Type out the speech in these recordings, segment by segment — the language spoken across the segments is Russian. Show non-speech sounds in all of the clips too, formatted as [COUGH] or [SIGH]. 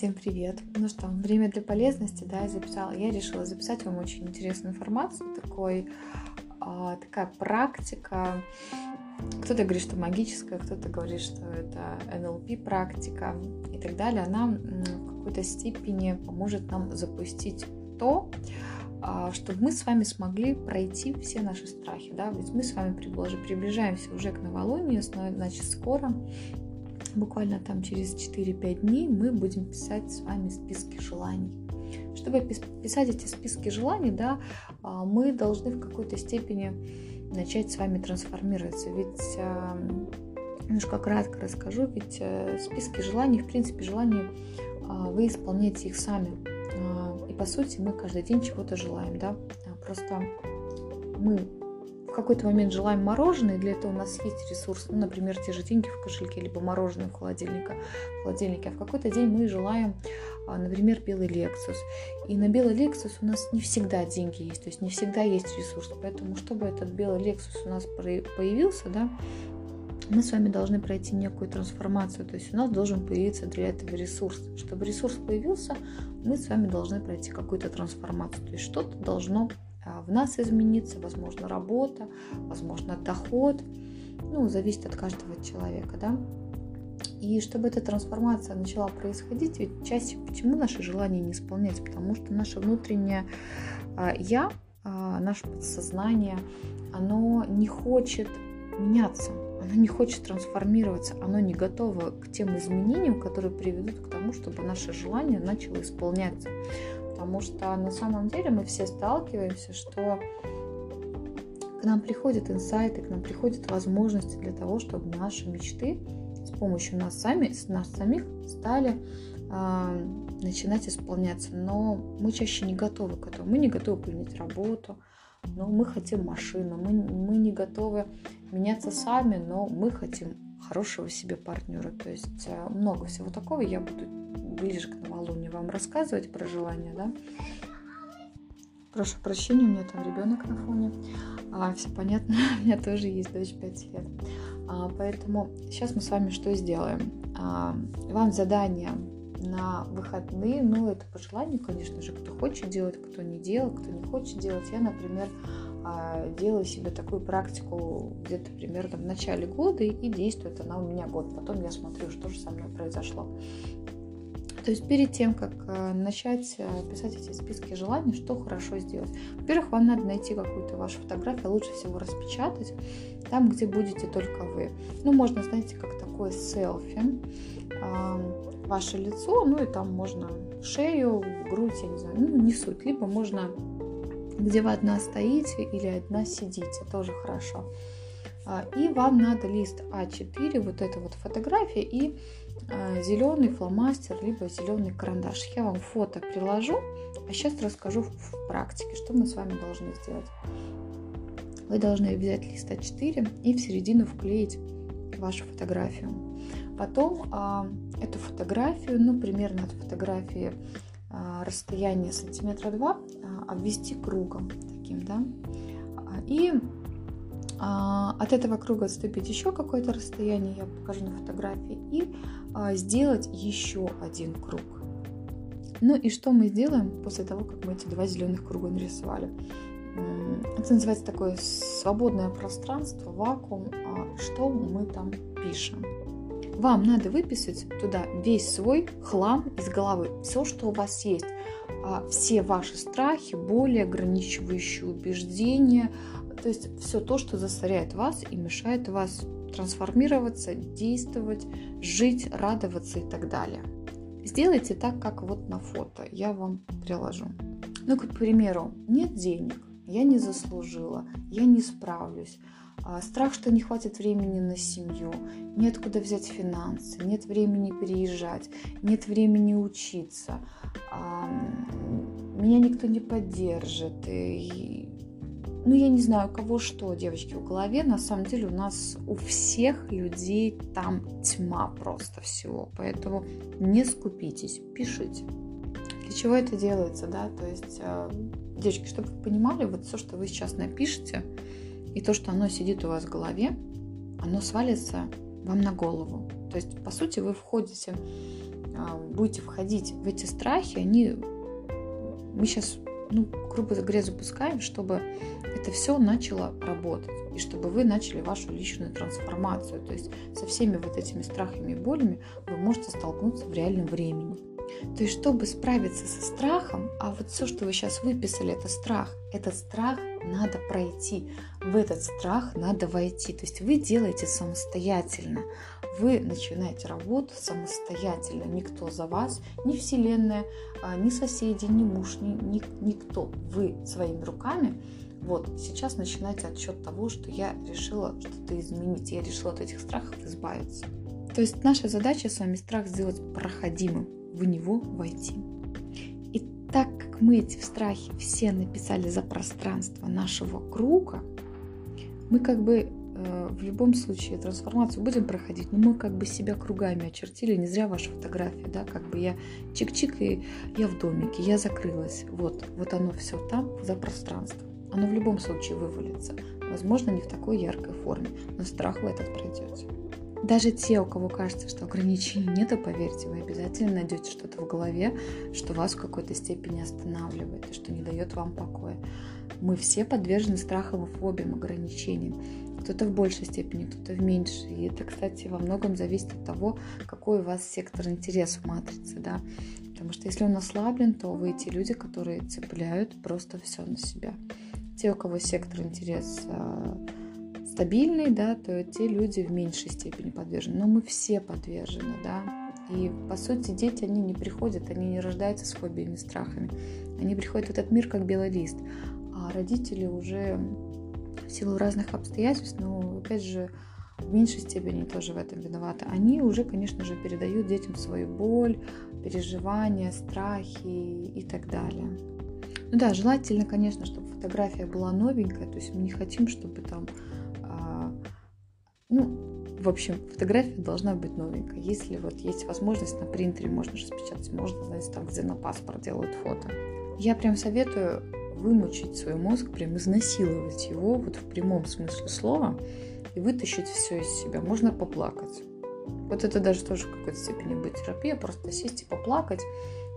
Всем привет! Ну что, время для полезности, да, я записала. Я решила записать вам очень интересную информацию, такой, а, такая практика. Кто-то говорит, что магическая, кто-то говорит, что это NLP практика и так далее. Она в какой-то степени поможет нам запустить то, а, чтобы мы с вами смогли пройти все наши страхи, да, ведь мы с вами приближаемся уже к новолунию, значит, скоро буквально там через 4-5 дней мы будем писать с вами списки желаний. Чтобы писать эти списки желаний, да, а, мы должны в какой-то степени начать с вами трансформироваться. Ведь а, немножко кратко расскажу, ведь э, списки желаний, в принципе, желания а, вы исполняете их сами. И по сути мы каждый день чего-то желаем, да. Просто мы какой-то момент желаем мороженое, для этого у нас есть ресурс, ну, например, те же деньги в кошельке, либо мороженое в холодильнике, в холодильнике. а в какой-то день мы желаем, а, например, белый Lexus. И на белый Lexus у нас не всегда деньги есть, то есть не всегда есть ресурс. Поэтому, чтобы этот белый Lexus у нас появился, да, мы с вами должны пройти некую трансформацию, то есть у нас должен появиться для этого ресурс. Чтобы ресурс появился, мы с вами должны пройти какую-то трансформацию, то есть что-то должно в нас измениться, возможно, работа, возможно, доход. Ну, зависит от каждого человека, да. И чтобы эта трансформация начала происходить, ведь чаще почему наши желания не исполняются? Потому что наше внутреннее а, я, а, наше подсознание, оно не хочет меняться, оно не хочет трансформироваться, оно не готово к тем изменениям, которые приведут к тому, чтобы наше желание начало исполняться потому что на самом деле мы все сталкиваемся, что к нам приходят инсайты, к нам приходят возможности для того, чтобы наши мечты с помощью нас, сами, нас самих стали э, начинать исполняться. Но мы чаще не готовы к этому. Мы не готовы поменять работу, но мы хотим машину. Мы, мы не готовы меняться сами, но мы хотим хорошего себе партнера. То есть э, много всего такого я буду ближе к новолунию вам рассказывать про желание, да. Прошу прощения, у меня там ребенок на фоне. А, все понятно, [LAUGHS] у меня тоже есть дочь 5 лет. А, поэтому сейчас мы с вами что сделаем? А, вам задание на выходные, ну, это по желанию, конечно же, кто хочет делать, кто не делает, кто не хочет делать. Я, например, а, делаю себе такую практику где-то примерно в начале года, и действует она у меня год. Потом я смотрю, что же со мной произошло. То есть перед тем, как э, начать э, писать эти списки желаний, что хорошо сделать? Во-первых, вам надо найти какую-то вашу фотографию, лучше всего распечатать там, где будете только вы. Ну, можно, знаете, как такое селфи, ваше лицо, ну и там можно шею, грудь, я не знаю, ну не суть. Либо можно, где вы одна стоите или одна сидите, тоже хорошо. А, и вам надо лист А4, вот эта вот фотография и а, зеленый фломастер, либо зеленый карандаш. Я вам фото приложу, а сейчас расскажу в практике, что мы с вами должны сделать. Вы должны взять лист А4 и в середину вклеить вашу фотографию. Потом а, эту фотографию, ну примерно от фотографии а, расстояние сантиметра два, а, обвести кругом таким, да, и а, от этого круга отступить еще какое-то расстояние, я покажу на фотографии, и а, сделать еще один круг. Ну и что мы сделаем после того, как мы эти два зеленых круга нарисовали? Это называется такое свободное пространство, вакуум. А что мы там пишем? Вам надо выписать туда весь свой хлам из головы, все, что у вас есть, все ваши страхи, боли, ограничивающие убеждения, то есть все то, что засоряет вас и мешает вас трансформироваться, действовать, жить, радоваться и так далее. Сделайте так, как вот на фото. Я вам приложу. Ну, к примеру, нет денег, я не заслужила, я не справлюсь. А, страх, что не хватит времени на семью, нет куда взять финансы, нет времени переезжать, нет времени учиться, меня никто не поддержит, и ну, я не знаю, у кого что, девочки, в голове. На самом деле у нас у всех людей там тьма просто всего. Поэтому не скупитесь, пишите. Для чего это делается, да? То есть, э, девочки, чтобы вы понимали, вот все, что вы сейчас напишете, и то, что оно сидит у вас в голове, оно свалится вам на голову. То есть, по сути, вы входите а, будете входить в эти страхи, они мы сейчас, ну, грубо говоря, запускаем, чтобы это все начало работать и чтобы вы начали вашу личную трансформацию. То есть со всеми вот этими страхами и болями вы можете столкнуться в реальном времени. То есть, чтобы справиться со страхом, а вот все, что вы сейчас выписали, это страх, этот страх надо пройти, в этот страх надо войти. То есть вы делаете самостоятельно, вы начинаете работу самостоятельно, никто за вас, ни Вселенная, а, ни соседи, ни муж, ни, ни, никто. Вы своими руками вот, сейчас начинается отчет того, что я решила что-то изменить, я решила от этих страхов избавиться. То есть наша задача с вами страх сделать проходимым, в него войти. И так как мы эти страхи все написали за пространство нашего круга, мы как бы в любом случае трансформацию будем проходить, но мы как бы себя кругами очертили, не зря ваша фотография, да, как бы я чик-чик и я в домике, я закрылась, вот, вот оно все там за пространство. Оно в любом случае вывалится. Возможно, не в такой яркой форме, но страх вы этот пройдете. Даже те, у кого кажется, что ограничений нету, поверьте, вы обязательно найдете что-то в голове, что вас в какой-то степени останавливает и что не дает вам покоя. Мы все подвержены страхам и фобиям, ограничениям. Кто-то в большей степени, кто-то в меньшей. И это, кстати, во многом зависит от того, какой у вас сектор интереса в матрице, да. Потому что если он ослаблен, то вы те люди, которые цепляют просто все на себя. Те, у кого сектор интереса стабильный, да, то те люди в меньшей степени подвержены. Но мы все подвержены, да. И, по сути, дети, они не приходят, они не рождаются с фобиями, страхами. Они приходят в этот мир как белый лист. А родители уже в силу разных обстоятельств, но, опять же, в меньшей степени тоже в этом виноваты. Они уже, конечно же, передают детям свою боль, переживания, страхи и так далее. Ну да, желательно, конечно, чтобы фотография была новенькая, то есть мы не хотим, чтобы там ну, в общем, фотография должна быть новенькая. Если вот есть возможность на принтере, можно распечатать, можно, знаете, там, где на паспорт делают фото. Я прям советую вымучить свой мозг, прям изнасиловать его, вот в прямом смысле слова, и вытащить все из себя. Можно поплакать. Вот это даже тоже в какой-то степени будет терапия, просто сесть и поплакать,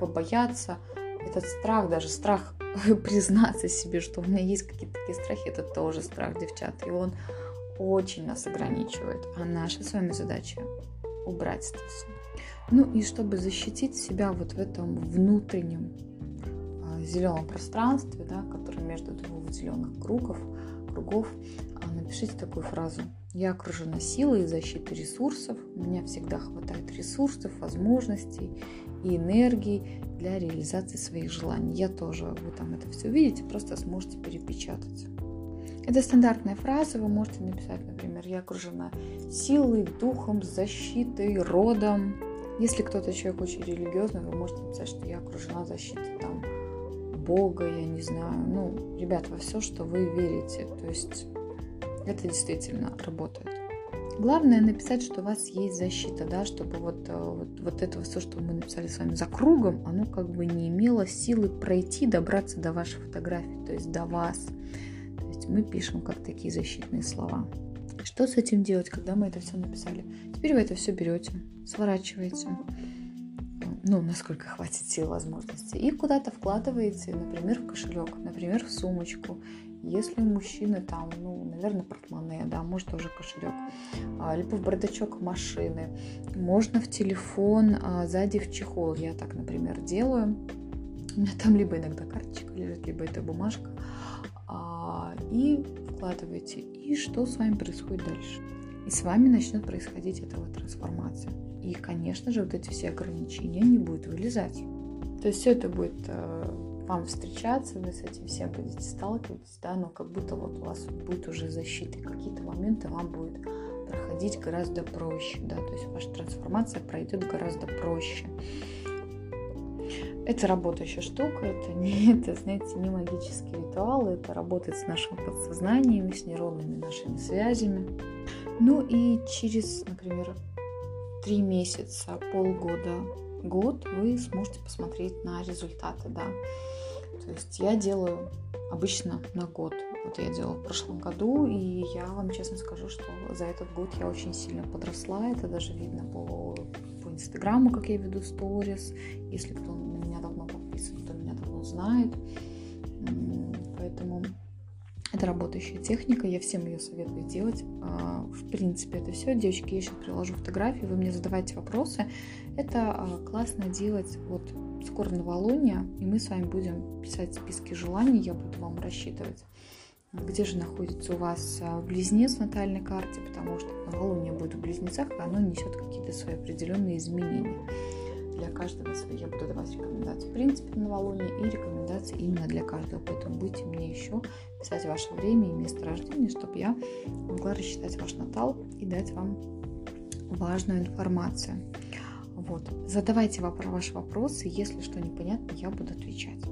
побояться. Этот страх, даже страх [LAUGHS] признаться себе, что у меня есть какие-то такие страхи, это тоже страх, девчат. И он очень нас ограничивает. А наша с вами задача убрать это все. Ну и чтобы защитить себя вот в этом внутреннем зеленом пространстве, да, которое между двух зеленых кругов, кругов, а, напишите такую фразу. Я окружена силой и защитой ресурсов. У меня всегда хватает ресурсов, возможностей и энергии для реализации своих желаний. Я тоже, вы там это все видите, просто сможете перепечатать. Это стандартная фраза, вы можете написать, например, я окружена силой, духом, защитой, родом. Если кто-то человек очень религиозный, вы можете написать, что я окружена защитой там Бога, я не знаю. Ну, ребят, во все, что вы верите. То есть это действительно работает. Главное написать, что у вас есть защита, да, чтобы вот, э, вот, вот это все, что мы написали с вами за кругом, оно как бы не имело силы пройти, добраться до вашей фотографии, то есть до вас есть мы пишем как такие защитные слова. Что с этим делать, когда мы это все написали? Теперь вы это все берете, сворачиваете, ну, насколько хватит сил возможностей, и куда-то вкладываете, например, в кошелек, например, в сумочку. Если у мужчины там, ну, наверное, портмоне, да, может тоже кошелек, а, либо в бардачок машины, можно в телефон а, сзади в чехол. Я так, например, делаю. У меня там либо иногда карточка лежит, либо это бумажка и вкладываете. И что с вами происходит дальше? И с вами начнет происходить эта вот трансформация. И, конечно же, вот эти все ограничения не будут вылезать. То есть все это будет э, вам встречаться, вы с этим всем будете сталкиваться, да, но как будто вот у вас будет уже защита, какие-то моменты вам будет проходить гораздо проще, да, то есть ваша трансформация пройдет гораздо проще. Это работающая штука, это не, [LAUGHS] это, знаете, не магический ритуал, это работает с нашим подсознанием, с нейронными нашими связями. Ну и через, например, три месяца, полгода, год вы сможете посмотреть на результаты, да. То есть я делаю обычно на год. Вот я делала в прошлом году, и я вам честно скажу, что за этот год я очень сильно подросла. Это даже видно по, по Инстаграму, как я веду сторис. Если кто на меня давно подписан, кто меня давно знает. Поэтому это работающая техника, я всем ее советую делать. А, в принципе, это все. Девочки, я сейчас приложу фотографии, вы мне задавайте вопросы. Это а, классно делать вот скоро новолуние, и мы с вами будем писать списки желаний, я буду вам рассчитывать где же находится у вас а, близнец в натальной карте, потому что новолуние будет в близнецах, и оно несет какие-то свои определенные изменения. Для каждого свои я буду давать рекомендации в принципе на новолуние и рекомендации именно для каждого. Поэтому будете мне еще писать ваше время и место рождения, чтобы я могла рассчитать ваш натал и дать вам важную информацию. Вот. Задавайте ваши вопросы, если что непонятно, я буду отвечать.